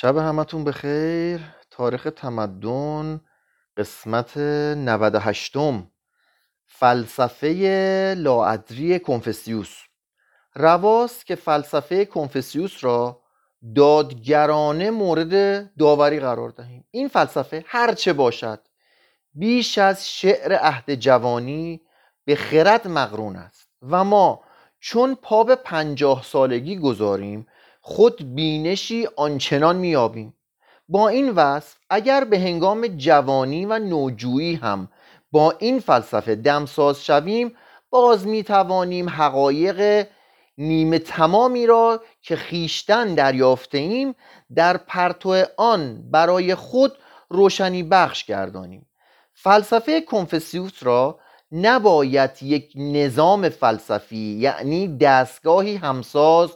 شب همتون بخیر. تاریخ تمدن قسمت 98 فلسفه لاادری کنفسیوس رواست که فلسفه کنفسیوس را دادگرانه مورد داوری قرار دهیم. این فلسفه هرچه باشد بیش از شعر عهد جوانی به خرد مقرون است. و ما چون پا به پنجاه سالگی گذاریم خود بینشی آنچنان میابیم با این وصف اگر به هنگام جوانی و نوجویی هم با این فلسفه دمساز شویم باز می توانیم حقایق نیمه تمامی را که خیشتن دریافته ایم در پرتو آن برای خود روشنی بخش گردانیم. فلسفه کنفسیوس را نباید یک نظام فلسفی یعنی دستگاهی همساز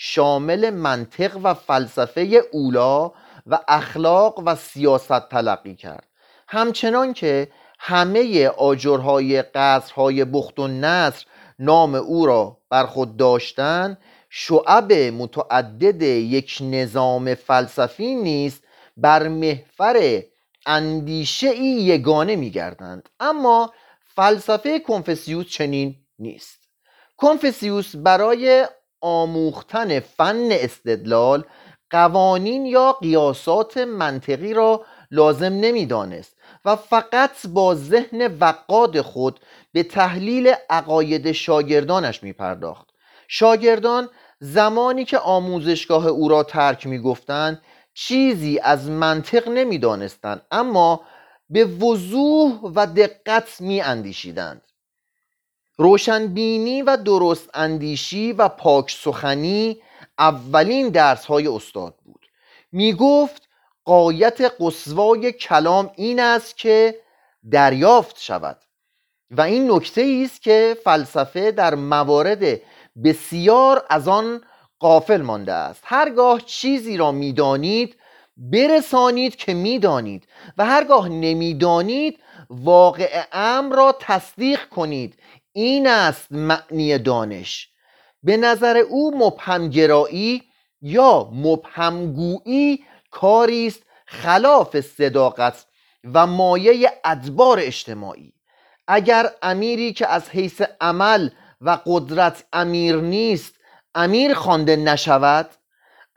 شامل منطق و فلسفه اولا و اخلاق و سیاست تلقی کرد. همچنان که همه آجرهای قصرهای بخت و نصر نام او را بر خود داشتن شعب متعدد یک نظام فلسفی نیست بر محفر اندیشه ای یگانه می گردند اما فلسفه کنفسیوس چنین نیست. کنفسیوس برای آموختن فن استدلال قوانین یا قیاسات منطقی را لازم نمی‌دانست و فقط با ذهن وقاد خود به تحلیل عقاید شاگردانش می پرداخت شاگردان زمانی که آموزشگاه او را ترک می گفتند چیزی از منطق نمی‌دانستند اما به وضوح و دقت می اندیشیدند روشنبینی و درست اندیشی و پاک سخنی اولین درس های استاد بود. می گفت قایت قصوای کلام این است که دریافت شود و این نکته است که فلسفه در موارد بسیار از آن قافل مانده است. هرگاه چیزی را می‌دانید برسانید که می‌دانید و هرگاه نمی‌دانید واقع امر را تصدیق کنید. این است معنی دانش. به نظر او مبهمگرایی یا مبهمگویی کاری است خلاف صداقت و مایه ادبار اجتماعی. اگر امیری که از حیث عمل و قدرت امیر نیست امیر خوانده نشود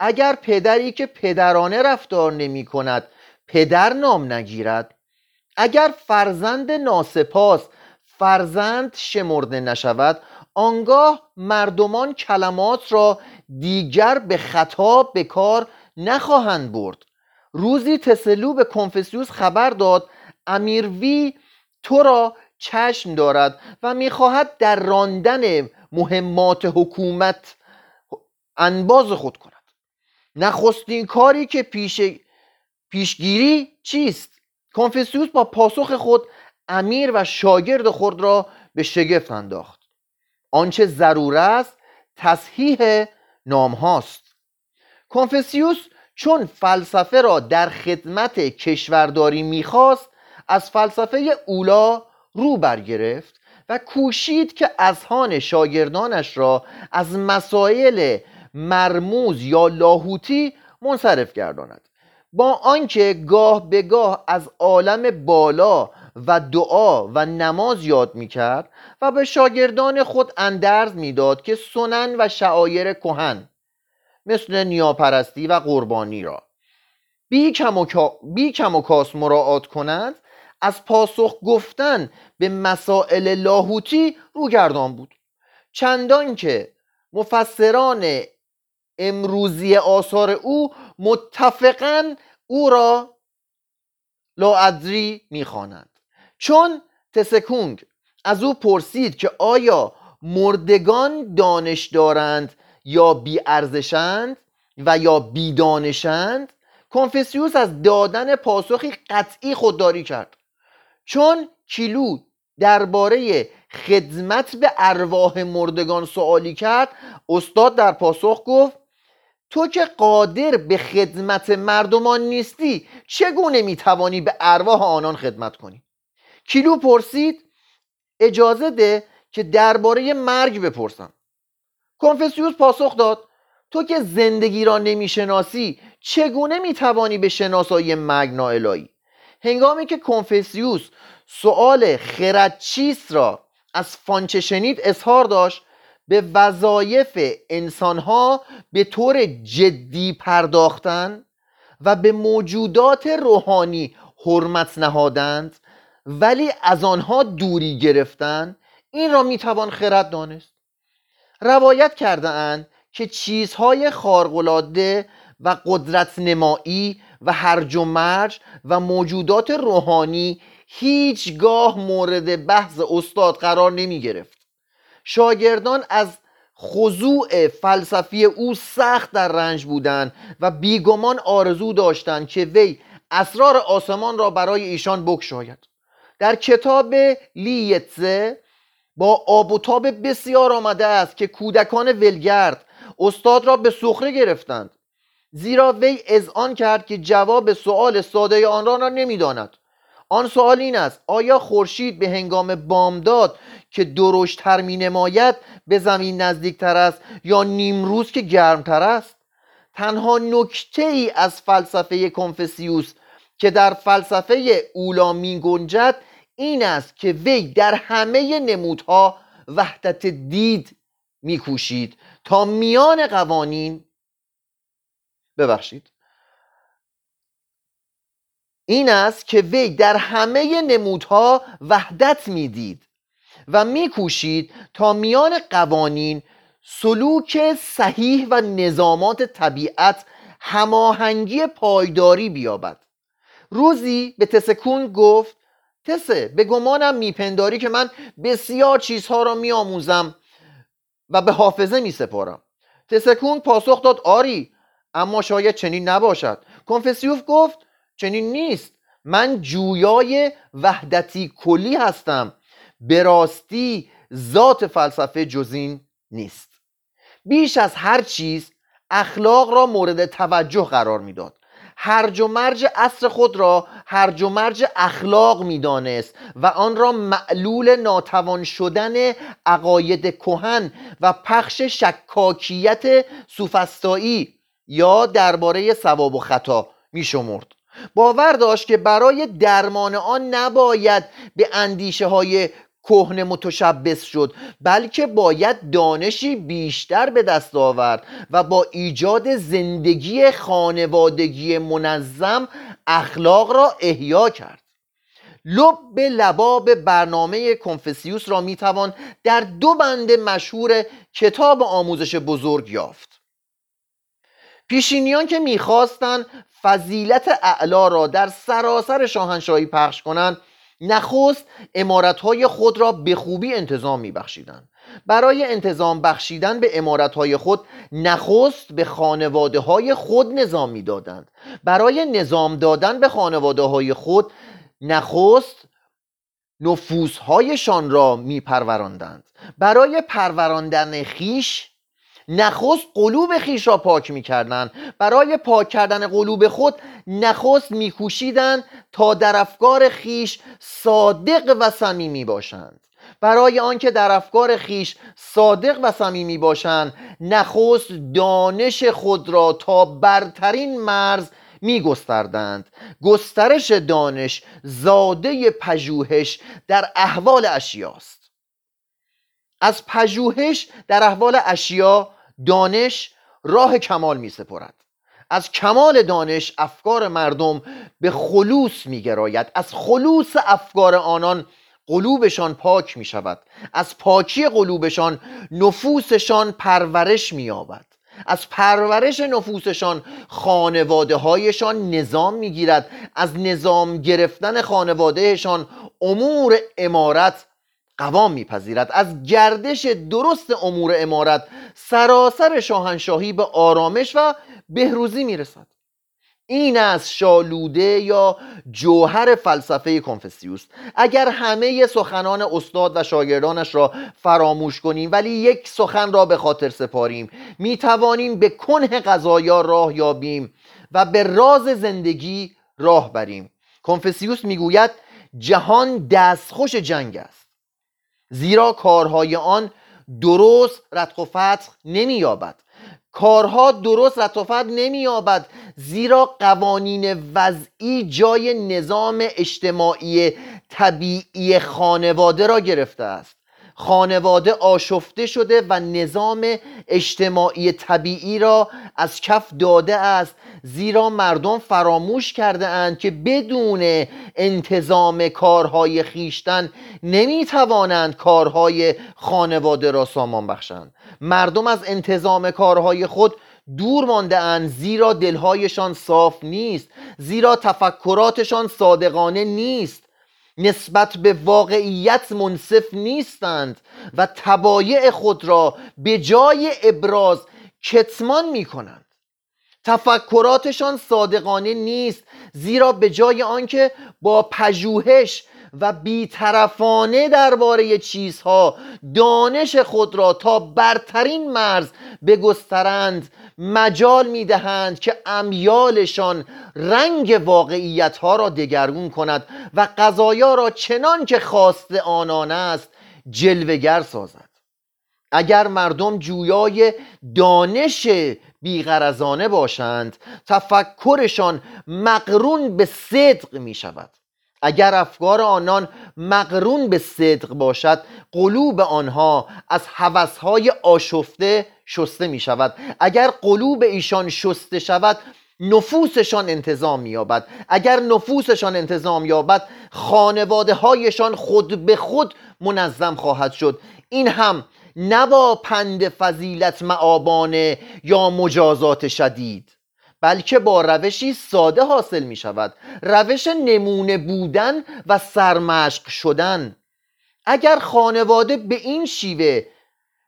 اگر پدری که پدرانه رفتار نمی کند پدر نام نگیرد اگر فرزند ناسپاس فرزند شمرده نشود آنگاه مردمان کلمات را دیگر به خطا به کار نخواهند برد. روزی تسلو به کنفسیوس خبر داد امیروی تو را چشم دارد و می‌خواهد در راندن مهمات حکومت انباز خود کند. نخستین کاری که پیش پیشگیری چیست؟ کنفسیوس با پاسخ خود امیر و شاگرد خود را به شگفت انداخت. آنچه ضرور است تصحیح نام هاست. کنفسیوس چون فلسفه را در خدمت کشورداری می‌خواست از فلسفه اولا رو برگرفت و کوشید که اذهان شاگردانش را از مسائل مرموز یا لاهوتی منصرف گرداند. با آنکه گاه به گاه از عالم بالا و دعا و نماز یاد می‌کرد و به شاگردان خود اندرز می‌داد که سنن و شعایر کهن مثل نیاپرستی و قربانی را بی کم و, بی کاس مراعات کنند از پاسخ گفتن به مسائل لاهوتی روگردان بود. چندان که مفسران امروزی آثار او متفقا او را لاادری می‌خوانند. چون تسکونگ از او پرسید که آیا مردگان دانش دارند یا بی ارزشند و یا بی دانشند کنفسیوس از دادن پاسخی قطعی خودداری کرد. چون کیلو درباره خدمت به ارواح مردگان سوالی کرد استاد در پاسخ گفت تو که قادر به خدمت مردمان نیستی چگونه می‌توانی به ارواح آنان خدمت کنی؟ کیلو پرسید اجازه ده که درباره مرگ بپرسم. کنفسیوس پاسخ داد تو که زندگی را نمی‌شناسی چگونه می‌توانی به شناسایی مرگ نائلایی هنگامی که کنفسیوس سؤال خرد چیست را از فانچه شنید اظهار داشت به وظایف انسانها به طور جدی پرداختن و به موجودات روحانی حرمت نهادند ولی از آنها دوری گرفتن این را می‌توان خرد دانست. روایت کرده اند که چیزهای خارقلاده و قدرت نمایی و هرج و مرج و موجودات روحانی هیچگاه مورد بحث استاد قرار نمی گرفت شاگردان از خضوع فلسفی او سخت در رنج بودند و بیگمان آرزو داشتند که وی اسرار آسمان را برای ایشان بکشاید در کتاب لیتزه با آب و تاب بسیار آمده است که کودکان ولگرد استاد را به سخره گرفتند زیرا وی آن کرد که جواب سؤال ساده آن را نمی‌داند. آن سوال این است آیا خورشید به هنگام بامداد که درشتتر می نماید به زمین نزدیکتر است یا نیمروز که گرمتر است؟ تنها نکته ای از فلسفه کنفسیوس که در فلسفه اولا می گنجد این است که وی در همه نمودها وحدت دید میکوشید. تا میان قوانین ببخشید. این است که وی در همه نمودها وحدت می‌دید و میکوشید تا میان قوانین سلوک صحیح و نظامات طبیعت هماهنگی پایداری بیابد. روزی به تسکون گفت تسه به گمانم میپنداری که من بسیار چیزها را میآموزم و به حافظه میسپارم. تسکون پاسخ داد آری اما شاید چنین نباشد. کنفسیوف گفت چنین نیست. من جویای وحدتی کلی هستم. به راستی ذات فلسفه جزین نیست. بیش از هر چیز اخلاق را مورد توجه قرار می‌داد. هرج و مرج اصر خود را هرج و مرج اخلاق می‌دانست و آن را معلول ناتوان شدن عقاید کهن و پخش شکاکیت سوفستایی یا درباره ثواب و خطا میشمرد. باور داشت که برای درمان آن نباید به اندیشه های کهنه متشبس شد بلکه باید دانشی بیشتر به دست آورد و با ایجاد زندگی خانوادگی منظم اخلاق را احیا کرد. لب به لباب برنامه کنفسیوس را می‌توان در دو بند مشهور کتاب آموزش بزرگ یافت. پیشینیان که می‌خواستند فضیلت اعلا را در سراسر شاهنشاهی پخش کنند نخست امارتهای خود را به خوبی انتظام میبخشیدند. برای انتظام بخشیدن به امارتهای خود نخست به خانواده های خود نظام می‌دادند. برای نظام دادن به خانواده های خود نخست نفوسهایشان را میپروراندند. برای پروراندن خیش نخست قلوب خیش را پاک می‌کردند. برای پاک کردن قلوب خود نخست میکوشیدند تا در افکار خیش صادق و صمیمی باشند. برای آنکه در افکار خیش صادق و صمیمی باشند نخست دانش خود را تا برترین مرز می گستردند گسترش دانش زاده پژوهش در احوال اشیاست. از پژوهش در احوال اشیا دانش راه کمال می سپرد. از کمال دانش افکار مردم به خلوص می گراید. از خلوص افکار آنان قلوبشان پاک می شود. از پاکی قلوبشان نفوسشان پرورش می یابد. از پرورش نفوسشان خانواده هایشان نظام می گیرد. از نظام گرفتن خانوادهشان امور امارت قوام میپذیرد. از گردش درست امور امارت سراسر شاهنشاهی به آرامش و بهروزی می‌رسد. این از شالوده یا جوهر فلسفه کنفسیوس اگر همه سخنان استاد و شاگردانش را فراموش کنیم ولی یک سخن را به خاطر سپاریم می توانیم به کنه قضایا راه یابیم و به راز زندگی راه بریم. کنفسیوس می‌گوید جهان دستخوش جنگ است. زیرا کارهای آن درست رتق و فتق نمییابد. کارها درست لطافت نمییابد. زیرا قوانین وضعی جای نظام اجتماعی طبیعی خانواده را گرفته است. خانواده آشفته شده و نظام اجتماعی طبیعی را از کف داده است. زیرا مردم فراموش کرده اند که بدون انتظام کارهای خیشتن نمی توانند کارهای خانواده را سامان بخشند. مردم از انتظام کارهای خود دور مانده اند زیرا دلهایشان صاف نیست زیرا تفکراتشان صادقانه نیست. نسبت به واقعیت منصف نیستند و تبایع خود را به جای ابراز کتمان می کنند تفکراتشان صادقانه نیست زیرا به جای آنکه با پژوهش و بیطرفانه درباره چیزها دانش خود را تا برترین مرز بگسترند مجال می‌دهند که امیالشان رنگ واقعیت ها را دگرگون کند و قضایا را چنان که خواست آنان است جلوگر سازد. اگر مردم جویای دانش بیغرزانه باشند تفکرشان مقرون به صدق می شود اگر افکار آنان مقرون به صدق باشد قلوب آنها از حوثهای آشفته شسته می شود. اگر قلوب ایشان شسته شود نفوسشان انتظام یابد اگر نفوسشان انتظام یابد خانواده هایشان خود به خود منظم خواهد شد. این هم نه با پند فضیلت معابانه یا مجازات شدید بلکه با روشی ساده حاصل می شود. روش نمونه بودن و سرمشق شدن. اگر خانواده به این شیوه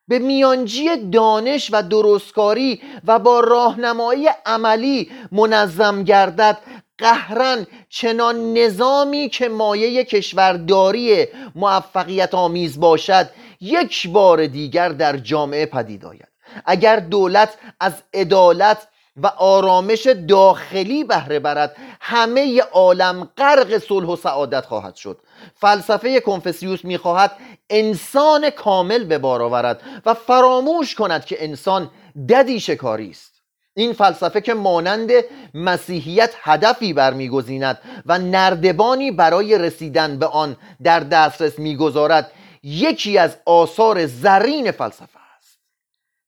به میانجی دانش و درستکاری و با راهنمایی عملی منظم گردد. قهرن چنان نظامی که مایه کشورداری موفقیت آمیز باشد یک بار دیگر در جامعه پدید آید. اگر دولت از عدالت و آرامش داخلی بهره برد همه عالم غرق صلح و سعادت خواهد شد. فلسفه کنفسیوس می‌خواهد انسان کامل به بار آورد و فراموش کند که انسان ددی شکاری است. این فلسفه که مانند مسیحیت هدفی برمیگزیند و نردبانی برای رسیدن به آن در دسترس می‌گذارد یکی از آثار زرین فلسفه است.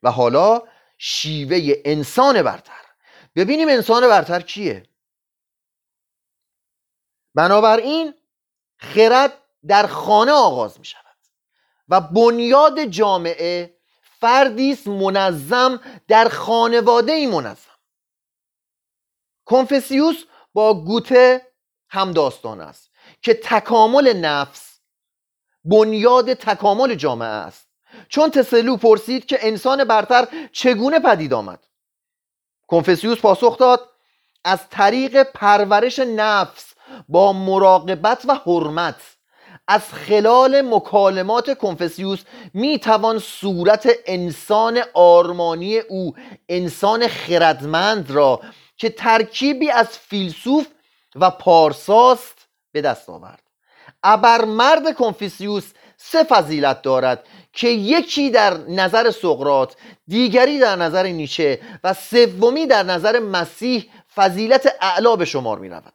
و حالا شیوه انسان برتر. ببینیم انسان برتر کیه. بنابراین خرد در خانه آغاز می شود و بنیاد جامعه فردی است منظم در خانواده ای منظم. کنفسیوس با گوته هم داستان است که تکامل نفس بنیاد تکامل جامعه است. چون تسلو پرسید که انسان برتر چگونه پدید آمد. کنفسیوس پاسخ داد از طریق پرورش نفس با مراقبت و حرمت از خلال مکالمات کنفسیوس می توان صورت انسان آرمانی او انسان خردمند را که ترکیبی از فیلسوف و پارساست به دست آورد. مرد کنفسیوس سه فضیلت دارد که یکی در نظر سقرات دیگری در نظر نیچه و سومی در نظر مسیح فضیلت اعلا به شمار می رود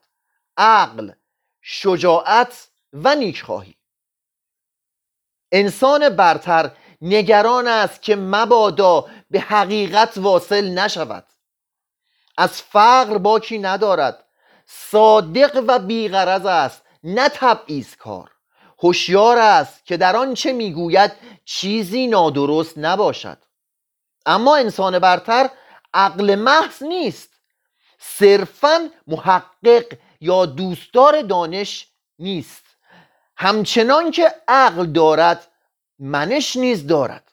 عقل شجاعت و نیکخواهی انسان برتر نگران است که مبادا به حقیقت واصل نشود. از فقر باکی ندارد. صادق و بیغرض است نه تبعیض کار. هوشیار است که در آنچه می‌گوید چیزی نادرست نباشد. اما انسان برتر عقل محض نیست. صرفا محقق یا دوستدار دانش نیست. همچنان که عقل دارد منش نیز دارد.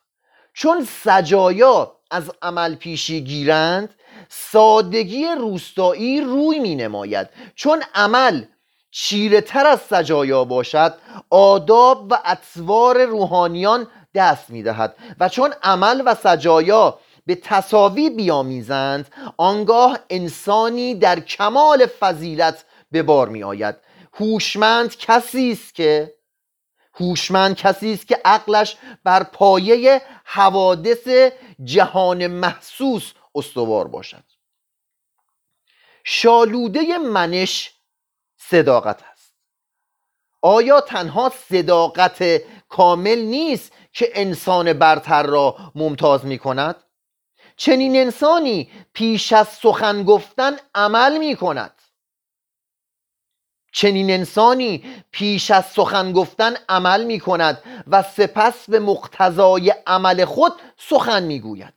چون سجایا از عمل پیشی گیرند سادگی روستایی روی می نماید. چون عمل چیره تر از سجایا باشد آداب و اطوار روحانیان دست می دهد. و چون عمل و سجایا به تصاوی بیامیزند آنگاه انسانی در کمال فضیلت به بار می آید. هوشمند کسی است که هوشمند کسی است که عقلش بر پایه حوادث جهان محسوس استوار باشد. شالوده منش صداقت است. آیا تنها صداقت کامل نیست که انسان برتر را ممتاز می کند؟ چنین انسانی پیش از سخن گفتن عمل می کند چنین انسانی پیش از سخن گفتن عمل می کند و سپس به مقتضای عمل خود سخن می گوید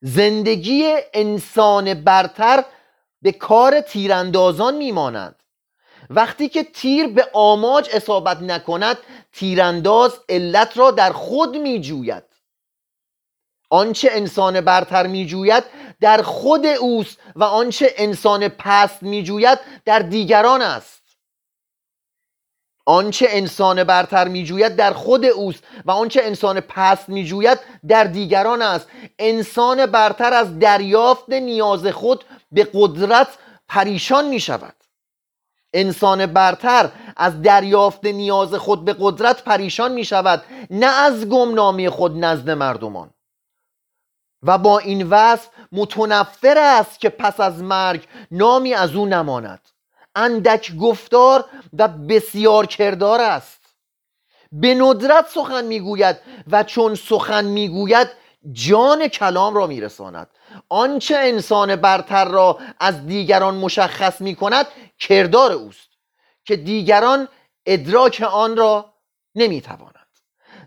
زندگی انسان برتر به کار تیراندازان میماند. وقتی که تیر به آماج اصابت نکند تیرانداز علت را در خود میجوید. آنچه انسان برتر میجوید در خود اوست و آنچه انسان پست میجوید در دیگران است. آنچه انسان برتر میجوید در خود اوست و آنچه انسان پست میجوید در دیگران است. انسان برتر از دریافت نیاز خود به قدرت پریشان می شود انسان برتر از دریافت نیاز خود به قدرت پریشان می شود نه از گمنامی خود نزد مردمان. و با این وصف متنفر است که پس از مرگ نامی از او نماند. اندک گفتار و بسیار کردار است. به ندرت سخن می‌گوید و چون سخن می‌گوید جان کلام را میرساند. آنچه انسان برتر را از دیگران مشخص می کند کردار اوست که دیگران ادراک آن را نمی توانند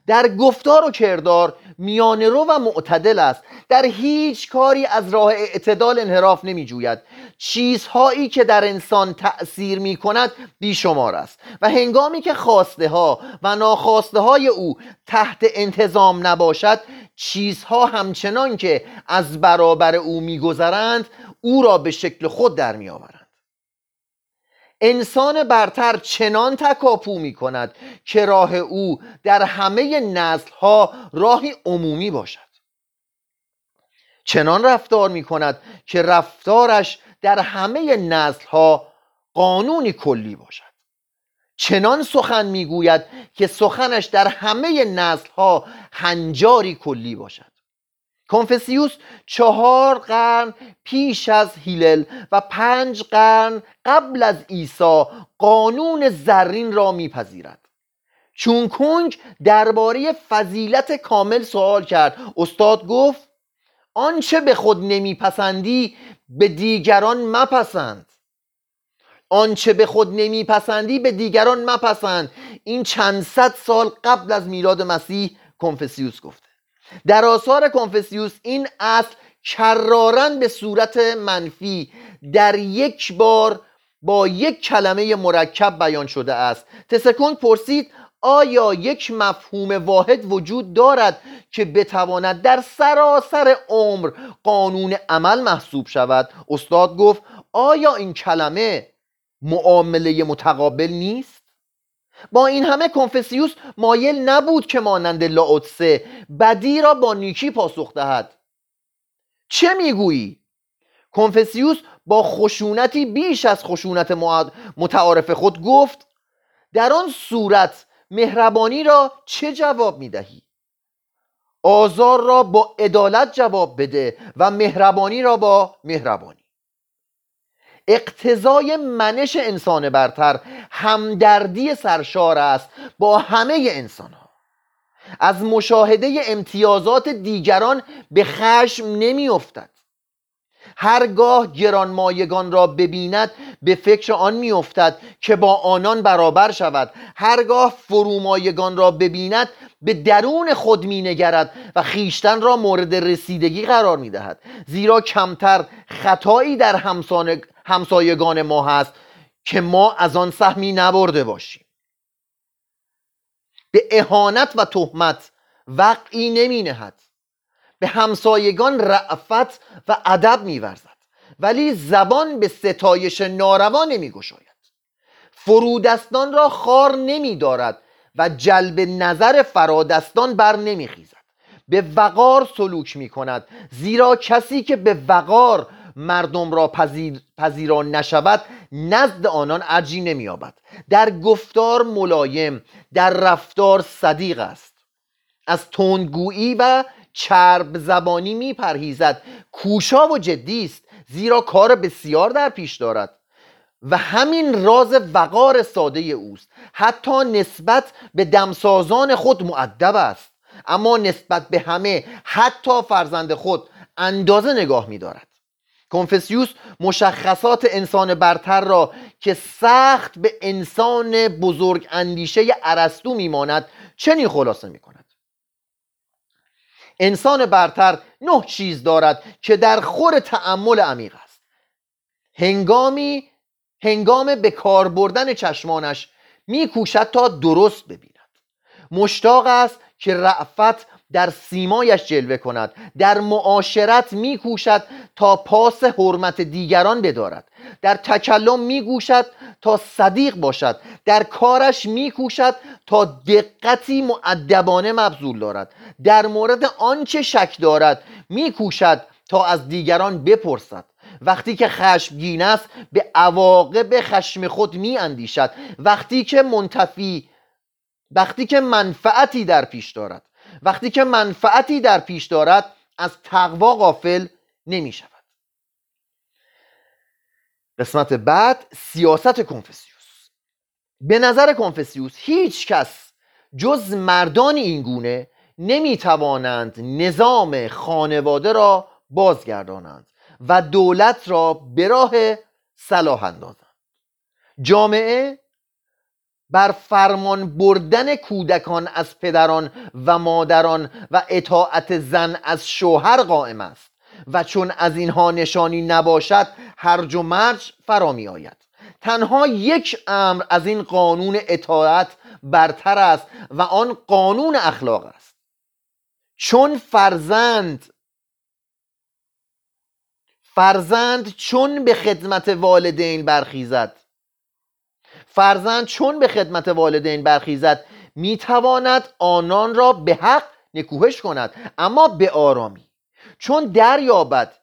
در گفتار و کردار میانه رو و معتدل است. در هیچ کاری از راه اعتدال انحراف نمی جوید چیزهایی که در انسان تأثیر می کند بیشمار است. و هنگامی که خواسته ها و ناخواسته های او تحت انتظام نباشد چیزها همچنان که از برابر او میگذرند او را به شکل خود در میآورند انسان برتر چنان تکاپو می کند که راه او در همه نسل ها راهی عمومی باشد. چنان رفتار می کند که رفتارش در همه نسل ها قانونی کلی باشد. چنان سخن می‌گوید که سخنش در همه نسل ها هنجاری کلی باشد. کنفسیوس چهار قرن پیش از هیلل و پنج قرن قبل از عیسی قانون زرین را میپذیرد. چون کنگ درباره فضیلت کامل سوال کرد استاد گفت آنچه به خود نمیپسندی به دیگران مپسند. آنچه به خود نمیپسندی به دیگران مپسند. این چند صد سال قبل از میلاد مسیح کنفسیوس گفته در آثار کنفسیوس این اصل کرارن به صورت منفی در یک بار با یک کلمه مرکب بیان شده است. تسکون پرسید آیا یک مفهوم واحد وجود دارد که بتواند در سراسر عمر قانون عمل محسوب شود؟ استاد گفت آیا این کلمه معامله متقابل نیست؟ با این همه کنفسیوس مایل نبود که مانند لاوتسه بدی را با نیکی پاسخ دهد. چه می‌گویی؟ کنفسیوس با خشونتی بیش از خشونت متعارف خود گفت در آن صورت مهربانی را چه جواب می‌دهی؟ آزار را با عدالت جواب بده و مهربانی را با مهربانی. اقتضای منش انسان برتر همدردی سرشار است با همه انسان ها از مشاهده امتیازات دیگران به خشم نمی افتد هرگاه گرانمایگان را ببیند به فکر آن میافتد که با آنان برابر شود. هرگاه فرومایگان را ببیند به درون خود مینگرد و خیشتن را مورد رسیدگی قرار می‌دهد. زیرا کمتر خطایی در همسایگان ما هست که ما از آن سهمی نبرده باشیم. به اهانت و تهمت وقعی نمی نهد به همسایگان رعفت و ادب میورزد. ولی زبان به ستایش ناروا نمی گشاید فرودستان را خار نمی دارد و جلب نظر فرادستان بر نمی خیزد به وقار سلوک می کند زیرا کسی که به وقار مردم را پذیر، پذیران نشود نزد آنان ارجی نمییابد. در گفتار ملایم در رفتار صدیق است. از تندگویی و چرب زبانی میپرهیزد. کوشا و جدی است زیرا کار بسیار در پیش دارد. و همین راز وقار ساده اوست. حتی نسبت به دمسازان خود معدب است. اما نسبت به همه حتی فرزند خود اندازه نگاه میدارد. کنفسیوس مشخصات انسان برتر را که سخت به انسان بزرگ اندیشه ارسطو میماند چنین خلاصه می کند انسان برتر نه چیز دارد که در خور تعمل عمیق است. هنگامی هنگام به کار بردن چشمانش میکوشد تا درست ببیند. مشتاق است که رعفت در سیمایش جلوه کند در معاشرت میکوشد تا پاس حرمت دیگران بدارد. در تکلم میگوشد تا صدیق باشد. در کارش میکوشد تا دقتی معدبانه مبذول دارد. در مورد آنچه شک دارد میکوشد تا از دیگران بپرسد. وقتی که خشمگین است به عواقب خشم خود می اندیشد وقتی که منتفی وقتی که منفعتی در پیش دارد. وقتی که منفعتی در پیش دارد از تقوا غافل نمی شود. قسمت بعد سیاست کنفسیوس به نظر کنفسیوس هیچ کس جز مردان این گونه نمی توانند نظام خانواده را بازگردانند و دولت را به راه صلاح اندازند. جامعه بر فرمان بردن کودکان از پدران و مادران و اطاعت زن از شوهر قائم است. و چون از اینها نشانی نباشد هرج و مرج فرا می آید. تنها یک امر از این قانون اطاعت برتر است و آن قانون اخلاق است. چون فرزند فرزند چون به خدمت والدین برخیزد فرزند چون به خدمت والدین برخیزد می‌تواند آنان را به حق نکوهش کند اما به آرامی. چون دریابد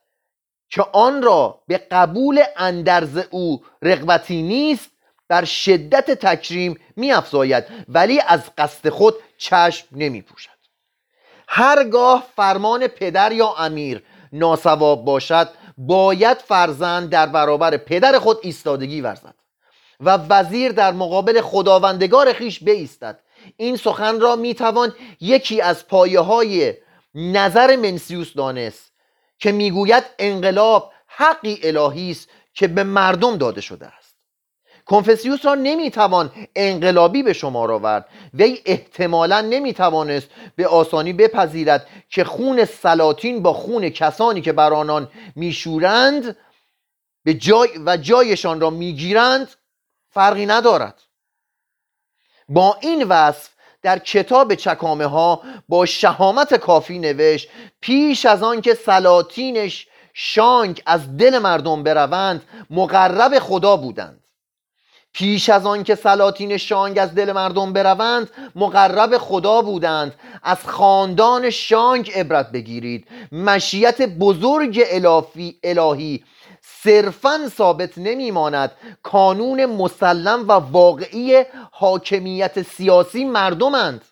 که آن را به قبول اندرز او رغبتی نیست بر شدت تکریم میافزاید ولی از قصد خود چشم نمی پوشد هرگاه فرمان پدر یا امیر ناسواب باشد باید فرزند در برابر پدر خود ایستادگی ورزد. و وزیر در مقابل خداوندگار خیش بیستد. این سخن را می‌توان یکی از پایه های نظر منسیوس دانست که می‌گوید انقلاب حقی الهی است که به مردم داده شده است. کنفسیوس را نمی‌توان انقلابی به شمار آورد. وی احتمالا نمی‌توانست به آسانی بپذیرد که خون سلاطین با خون کسانی که بر آنان میشورند به جای و جایشان را می‌گیرند فرقی ندارد. با این وصف در کتاب چکامه ها با شهامت کافی نوشت پیش از آن که سلاطینش شانک از دل مردم بروند مقرب خدا بودند. پیش از آن که سلاطین شانگ از دل مردم بروند مقرب خدا بودند. از خاندان شانگ عبرت بگیرید. مشیت بزرگ الافی الهی صرفا ثابت نمیماند کانون مسلم و واقعی حاکمیت سیاسی مردمند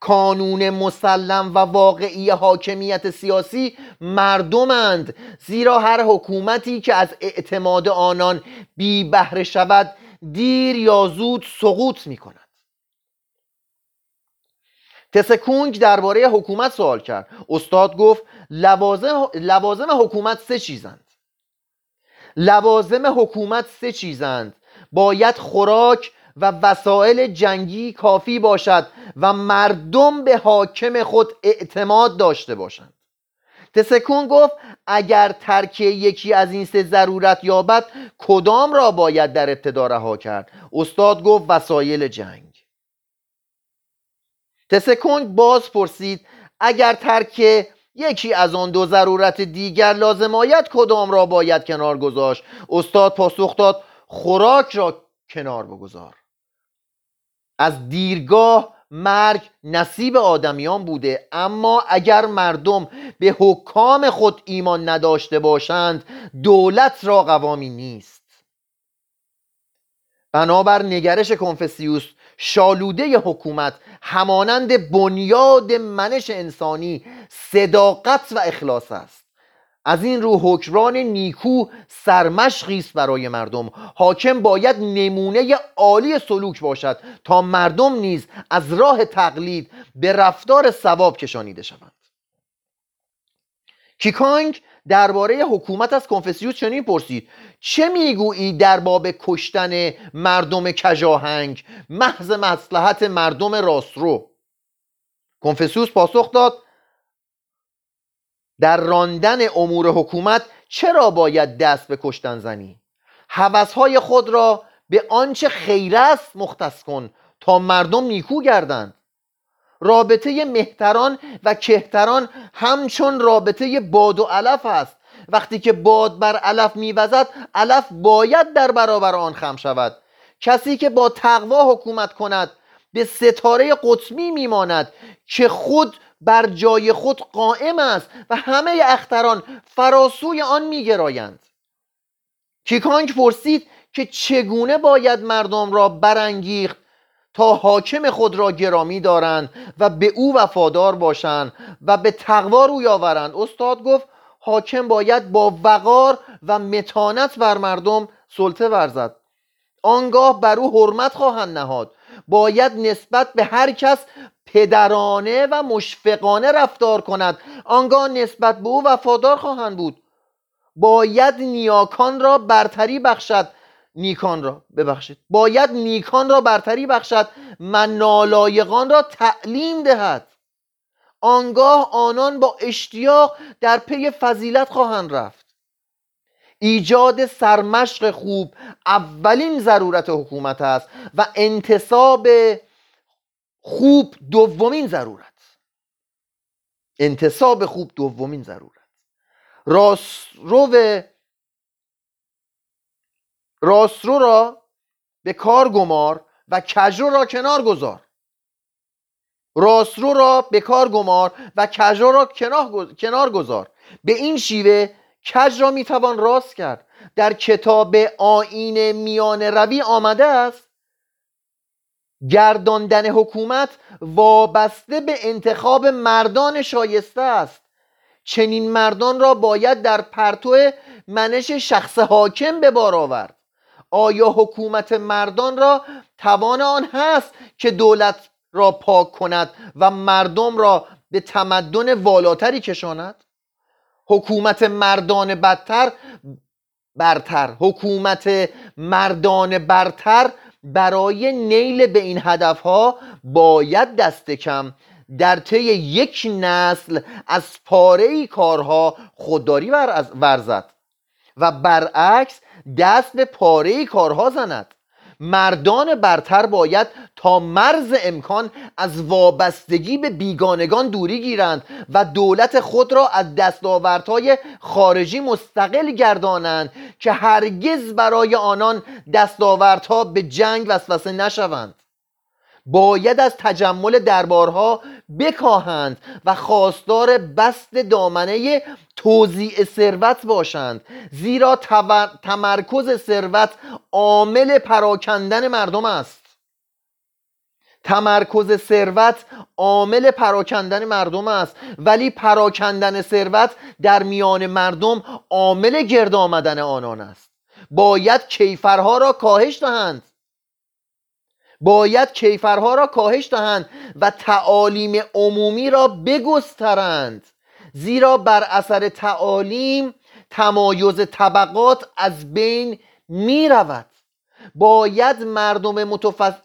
کانون مسلم و واقعی حاکمیت سیاسی مردمند زیرا هر حکومتی که از اعتماد آنان بی بهره شود دیر یا زود سقوط می کند تسکونگ درباره حکومت سوال کرد. استاد گفت لوازم, لوازم حکومت سه چیزند لوازم حکومت سه چیزند. باید خوراک و وسایل جنگی کافی باشد و مردم به حاکم خود اعتماد داشته باشند. تسکون گفت اگر ترک یکی از این سه ضرورت یابد کدام را باید در ابتدا رها کرد؟ استاد گفت وسایل جنگ. تسکونگ باز پرسید اگر ترک یکی از آن دو ضرورت دیگر لازم آید کدام را باید کنار گذاشت؟ استاد پاسخ داد خوراک را کنار بگذار. از دیرگاه مرگ نصیب آدمیان بوده اما اگر مردم به حکام خود ایمان نداشته باشند دولت را قوامی نیست. بنابر نگرش کنفسیوس شالوده حکومت همانند بنیاد منش انسانی صداقت و اخلاص است. از این رو حکمران نیکو سرمشقی است برای مردم. حاکم باید نمونه عالی سلوک باشد تا مردم نیز از راه تقلید به رفتار ثواب کشانیده شوند. کیکانگ درباره حکومت از کنفسیوس چنین پرسید. چه می‌گویی در باب کشتن مردم کجاهنگ محض مصلحت مردم راسترو. کنفسیوس پاسخ داد در راندن امور حکومت چرا باید دست به کشتن زنی؟ حوثهای خود را به آنچه خیر است مختص کن تا مردم نیکو گردند. رابطه مهتران و کهتران همچون رابطه باد و علف است. وقتی که باد بر علف میوزد علف باید در برابر آن خم شود. کسی که با تقوا حکومت کند به ستاره قطبی میماند که خود بر جای خود قائم است و همه اختران فراسوی آن میگرایند. کیکانگ پرسید که چگونه باید مردم را برانگیخت تا حاکم خود را گرامی دارند و به او وفادار باشند و به تقوا روی آورند. استاد گفت حاکم باید با وقار و متانت بر مردم سلطه ورزد. آنگاه بر او حرمت خواهند نهاد. باید نسبت به هر کس پدرانه و مشفقانه رفتار کند. آنگاه نسبت به او وفادار خواهند بود. باید نیاکان را برتری بخشد. نیکان را ببخشید. باید نیکان را برتری بخشد. من نالایقان را تعلیم دهد. آنگاه آنان با اشتیاق در پی فضیلت خواهند رفت. ایجاد سرمشق خوب اولین ضرورت حکومت است و انتصاب خوب دومین ضرورت. انتصاب خوب دومین ضرورت. راسترو راسترو را به کار گمار و کجرو را کنار گذار. راسترو را به کار گمار و کجرو را کنار گذار. به این شیوه کج را می‌توان راست کرد. در کتاب آین میان روی آمده است گرداندن حکومت وابسته به انتخاب مردان شایسته است. چنین مردان را باید در پرتو منش شخص حاکم به بار آورد. آیا حکومت مردان را توان آن هست که دولت را پاک کند و مردم را به تمدن والاتری کشاند؟ حکومت مردان بدتر برتر حکومت مردان برتر برای نیل به این هدفها باید دست کم. در طی یک نسل از پاره کارها خودداری ورزد و برعکس دست به پاره کارها زند. مردان برتر باید تا مرز امکان از وابستگی به بیگانگان دوری گیرند و دولت خود را از دستاوردهای خارجی مستقل گردانند که هرگز برای آنان دستاوردها به جنگ وسوسه نشوند. باید از تجمل دربارها بکاهند و خواستار بست دامنه توزیع ثروت باشند زیرا تمرکز ثروت عامل پراکندن مردم است. تمرکز ثروت عامل پراکندن مردم است ولی پراکندن ثروت در میان مردم عامل گرد آمدن آنان است. باید کیفرها را کاهش دهند. باید کیفرها را کاهش دهند و تعالیم عمومی را بگسترند. زیرا بر اثر تعالیم تمایز طبقات از بین می رود باید مردم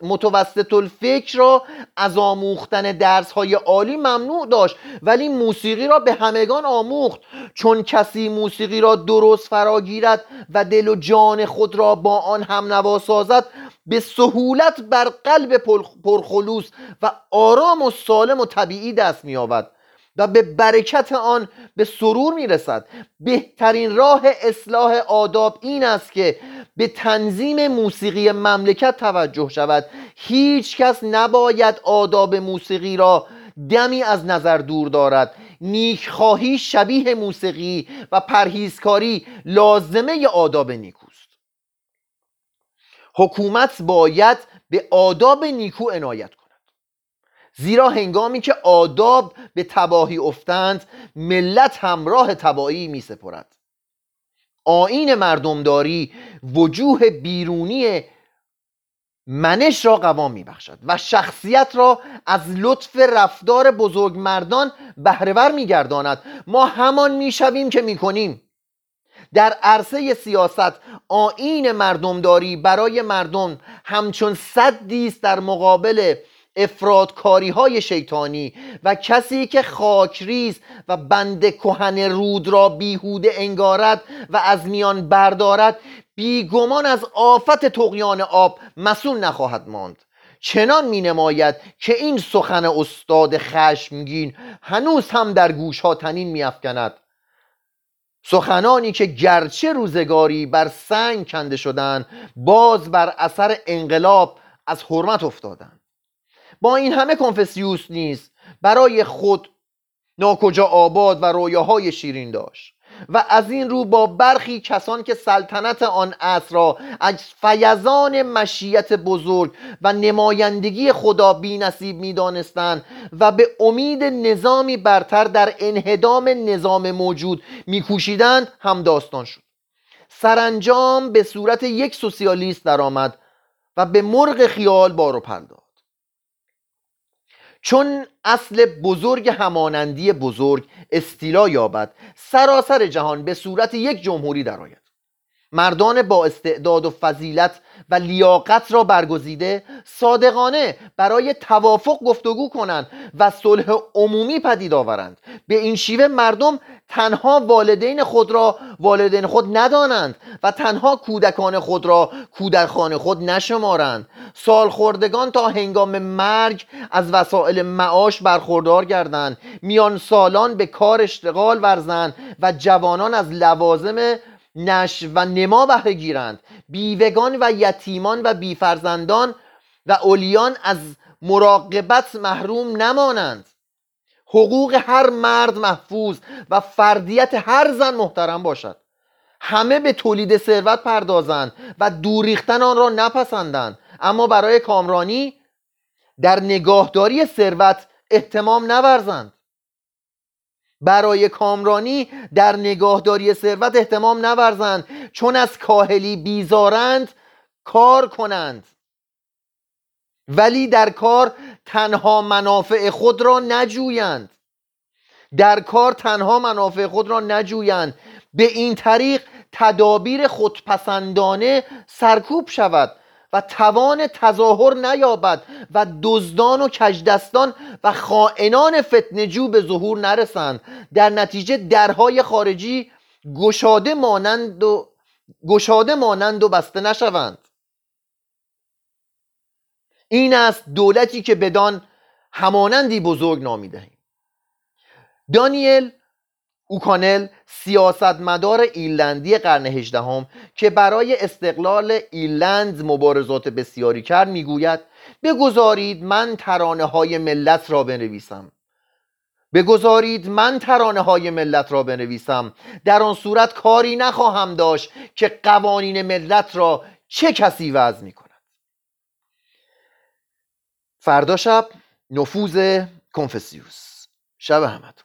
متوسط الفکر را از آموختن درس های عالی ممنوع داشت ولی موسیقی را به همگان آموخت. چون کسی موسیقی را درست فراگیرد و دل و جان خود را با آن هم نوا سازد به سهولت بر قلب پرخلوص و آرام و سالم و طبیعی دست مییابد و به برکت آن به سرور می‌رسد. بهترین راه اصلاح آداب این است که به تنظیم موسیقی مملکت توجه شود. هیچ کس نباید آداب موسیقی را دمی از نظر دور دارد. نیکخواهی شبیه موسیقی و پرهیزکاری لازمه آداب نیکوست حکومت باید به آداب نیکو عنایت کند. زیرا هنگامی که آداب به تباهی افتند ملت همراه تباهی می سپرد آین مردمداری وجوه بیرونی منش را قوام می بخشد و شخصیت را از لطف رفتار بزرگ مردان بهرهور می گرداند ما همان می شویم که می کنیم در عرصه سیاست آین مردمداری برای مردم همچون صدی است در مقابل افرادکاری های شیطانی و کسی که خاکریز و بند کهن رود را بیهوده انگارد و از میان بردارد بیگمان از آفت تقیان آب مسئول نخواهد ماند. چنان می نماید که این سخن استاد خشمگین هنوز هم در گوش ها تنین می افکند سخنانی که گرچه روزگاری بر سنگ کنده شدند باز بر اثر انقلاب از حرمت افتادند با این همه کنفسیوس نیست برای خود ناکجا آباد و رویاهای شیرین داشت. و از این رو با برخی کسان که سلطنت آن عصر را از فیضان مشیت بزرگ و نمایندگی خدا بی نصیب می دانستند و به امید نظامی برتر در انهدام نظام موجود میکوشیدند هم داستان شد. سرانجام به صورت یک سوسیالیست درآمد و به مرغ خیال بارو پرداخت. چون اصل بزرگ همانندی بزرگ استیلا یابد سراسر جهان به صورت یک جمهوری درآید. مردان با استعداد و فضیلت و لیاقت را برگزیده صادقانه برای توافق گفتگو کنند و صلح عمومی پدید آورند. به این شیوه مردم تنها والدین خود را والدین خود ندانند و تنها کودکان خود را کودکان خود نشمارند. سالخوردگان تا هنگام مرگ از وسایل معاش برخوردار گردند. میان سالان به کار اشتغال ورزند و جوانان از لوازم نش و نما بهره گیرند. بیوگان و یتیمان و بیفرزندان و اولیان از مراقبت محروم نمانند. حقوق هر مرد محفوظ و فردیت هر زن محترم باشد. همه به تولید ثروت پردازند و دوریختن آن را نپسندند. اما برای کامرانی در نگاهداری ثروت احتمام نورزند. برای کامرانی در نگاهداری ثروت احتمام نورزند. چون از کاهلی بیزارند کار کنند. ولی در کار تنها منافع خود را نجویند. در کار تنها منافع خود را نجویند. به این طریق تدابیر خودپسندانه سرکوب شود. و توان تظاهر نیابد و دزدان و کجدستان و خائنان فتنجو به ظهور نرسند. در نتیجه درهای خارجی گشاده مانند و گشاده مانند و بسته نشوند. این است دولتی که بدان همانندی بزرگ نامیدهیم دانیل اوکانل سیاستمدار ایرلندی قرن هجدهم که برای استقلال ایرلند مبارزات بسیاری کرد می‌گوید بگذارید من ترانه های ملت را بنویسم. بگذارید من ترانه های ملت را بنویسم. در آن صورت کاری نخواهم داشت که قوانین ملت را چه کسی وضع می کند فردا شب نفوذ کنفسیوس شب همتون.